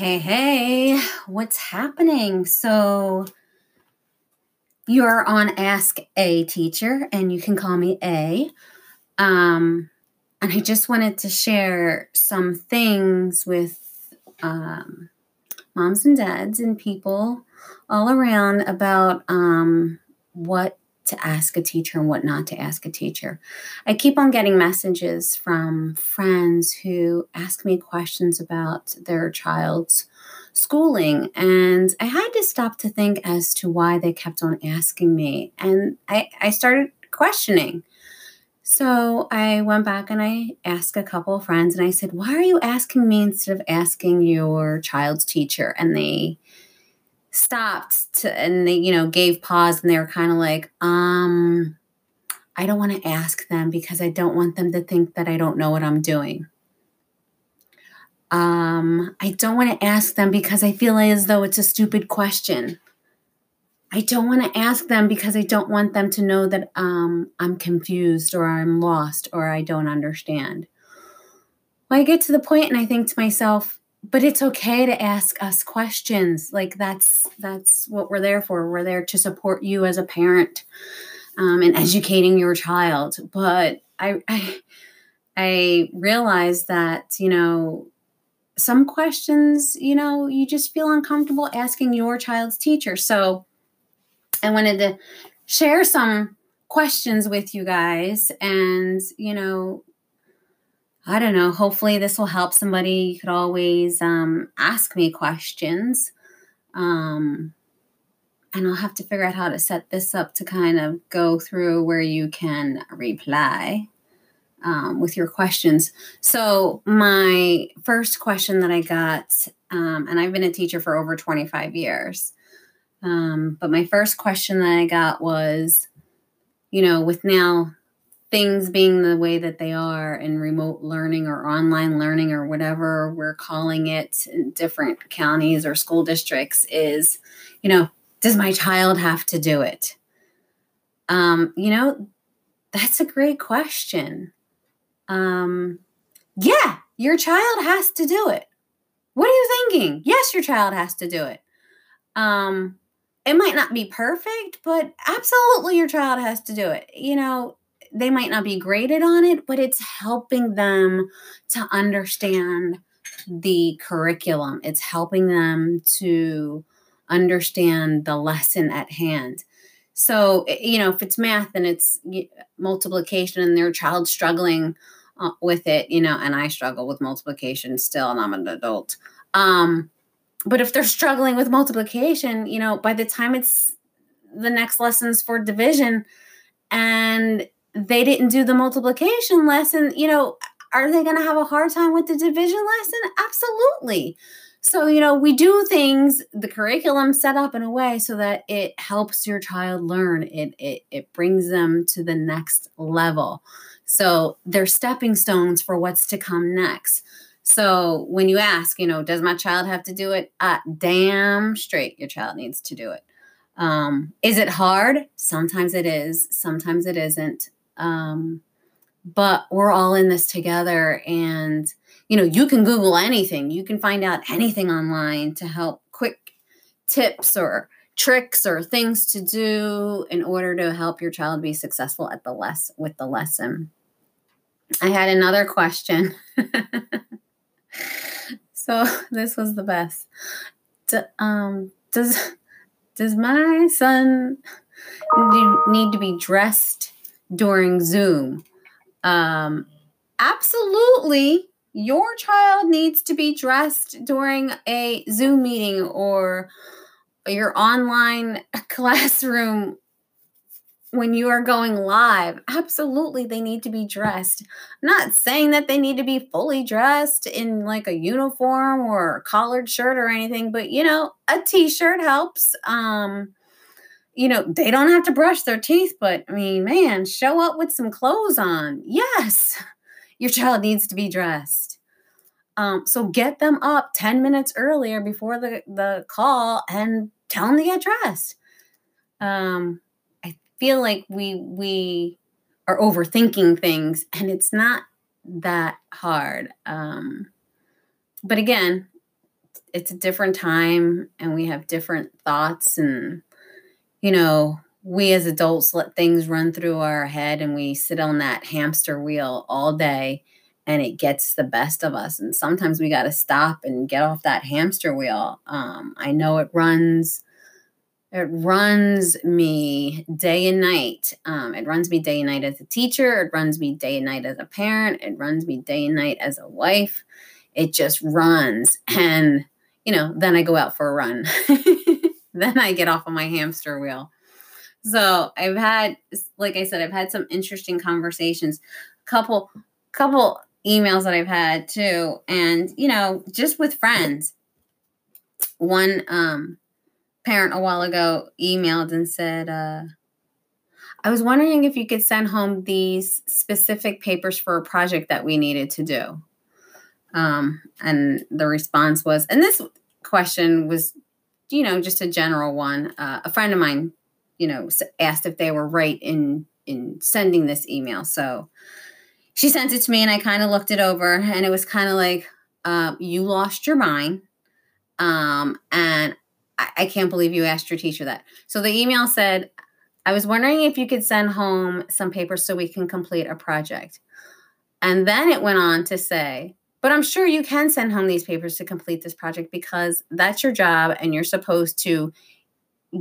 Hey, hey, what's happening? So, you're on Ask A Teacher, and you can call me A. Um, and I just wanted to share some things with um, moms and dads and people all around about um, what to ask a teacher and what not to ask a teacher. I keep on getting messages from friends who ask me questions about their child's schooling, and I had to stop to think as to why they kept on asking me. And I, I started questioning. So I went back and I asked a couple of friends and I said, Why are you asking me instead of asking your child's teacher? And they stopped to and they you know gave pause and they were kind of like um i don't want to ask them because i don't want them to think that i don't know what i'm doing. Um i don't want to ask them because i feel as though it's a stupid question. I don't want to ask them because i don't want them to know that um i'm confused or i'm lost or i don't understand. Well i get to the point and i think to myself but it's okay to ask us questions. Like that's that's what we're there for. We're there to support you as a parent um, and educating your child. But I, I i realize that you know some questions you know you just feel uncomfortable asking your child's teacher. So i wanted to share some questions with you guys and you know I don't know. Hopefully, this will help somebody. You could always um, ask me questions. Um, and I'll have to figure out how to set this up to kind of go through where you can reply um, with your questions. So, my first question that I got, um, and I've been a teacher for over 25 years, um, but my first question that I got was, you know, with now things being the way that they are in remote learning or online learning or whatever we're calling it in different counties or school districts is, you know, does my child have to do it? Um, you know, that's a great question. Um, yeah, your child has to do it. What are you thinking? Yes, your child has to do it. Um, it might not be perfect, but absolutely your child has to do it. You know, they might not be graded on it, but it's helping them to understand the curriculum. It's helping them to understand the lesson at hand. So, you know, if it's math and it's multiplication and their child struggling uh, with it, you know, and I struggle with multiplication still, and I'm an adult. Um, but if they're struggling with multiplication, you know, by the time it's the next lessons for division and they didn't do the multiplication lesson, you know, are they going to have a hard time with the division lesson? Absolutely. So, you know, we do things, the curriculum set up in a way so that it helps your child learn. It it it brings them to the next level. So, they're stepping stones for what's to come next. So, when you ask, you know, does my child have to do it? Uh, damn straight your child needs to do it. Um, is it hard? Sometimes it is, sometimes it isn't. Um, but we're all in this together and you know you can google anything. You can find out anything online to help quick tips or tricks or things to do in order to help your child be successful at the less with the lesson. I had another question. So this was the best. D- um, does does my son need to be dressed during Zoom. Um, absolutely, your child needs to be dressed during a Zoom meeting or your online classroom when you are going live. Absolutely, they need to be dressed. I'm not saying that they need to be fully dressed in like a uniform or a collared shirt or anything, but you know, a t shirt helps. Um, you know, they don't have to brush their teeth, but I mean, man, show up with some clothes on. Yes, your child needs to be dressed. Um, so get them up 10 minutes earlier before the, the call and tell them to get dressed. Um, I feel like we we are overthinking things and it's not that hard. Um, but again, it's a different time and we have different thoughts and you know we as adults let things run through our head and we sit on that hamster wheel all day and it gets the best of us. And sometimes we got to stop and get off that hamster wheel. Um, i know it runs it runs me day and night. Um, it runs me day and night as a teacher it runs me day and night as a parent it runs me day and night as a wife. It just runs. And you know then i go out for a run then i get off of my hamster wheel so I've had, like I said, I've had some interesting conversations, couple, couple emails that I've had too, and you know, just with friends. One um, parent a while ago emailed and said, uh, "I was wondering if you could send home these specific papers for a project that we needed to do." Um, and the response was, and this question was, you know, just a general one. Uh, a friend of mine you know, asked if they were right in in sending this email. So she sent it to me, and I kind of looked it over, and it was kind of like, uh, "You lost your mind," um, and I, I can't believe you asked your teacher that. So the email said, "I was wondering if you could send home some papers so we can complete a project." And then it went on to say, but I'm sure you can send home these papers to complete this project because that's your job and you're supposed to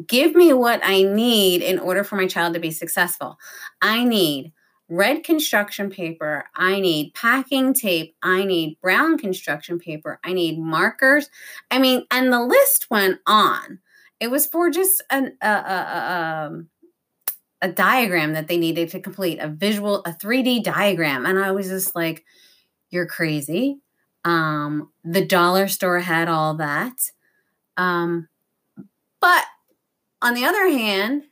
give me what I need in order for my child to be successful. I need red construction paper. I need packing tape. I need brown construction paper. I need markers. I mean, and the list went on. It was for just an, a, a, a, um, a diagram that they needed to complete, a visual, a 3D diagram. And I was just like, you're crazy. Um, the dollar store had all that. Um, but on the other hand,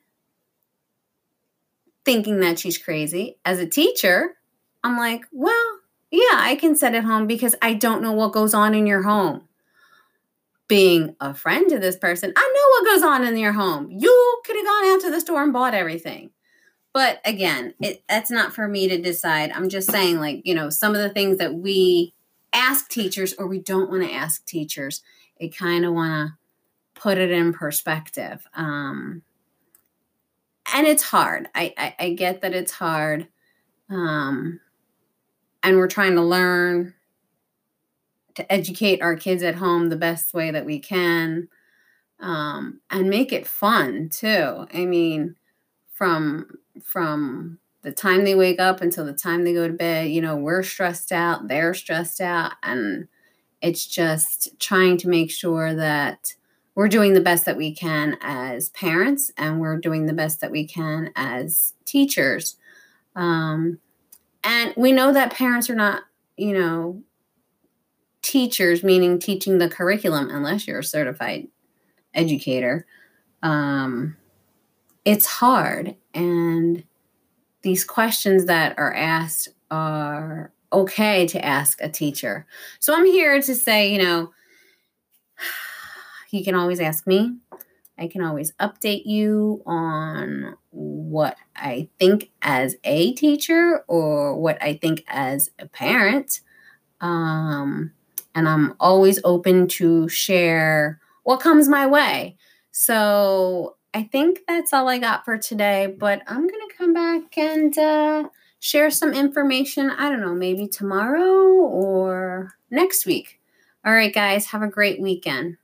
thinking that she's crazy, as a teacher, I'm like, well, yeah, I can set it home because I don't know what goes on in your home. Being a friend to this person, I know what goes on in your home. You could have gone out to the store and bought everything. But again, it, that's not for me to decide. I'm just saying, like, you know, some of the things that we ask teachers or we don't want to ask teachers, it kind of want to put it in perspective. Um, and it's hard. I, I, I get that it's hard. Um, and we're trying to learn to educate our kids at home the best way that we can um, and make it fun too. I mean, from from the time they wake up until the time they go to bed, you know, we're stressed out, they're stressed out, and it's just trying to make sure that we're doing the best that we can as parents and we're doing the best that we can as teachers. Um, and we know that parents are not, you know, teachers, meaning teaching the curriculum, unless you're a certified educator. Um, it's hard. And these questions that are asked are okay to ask a teacher. So I'm here to say, you know, you can always ask me. I can always update you on what I think as a teacher or what I think as a parent. Um, and I'm always open to share what comes my way. So I think that's all I got for today, but I'm going to come back and uh, share some information. I don't know, maybe tomorrow or next week. All right, guys, have a great weekend.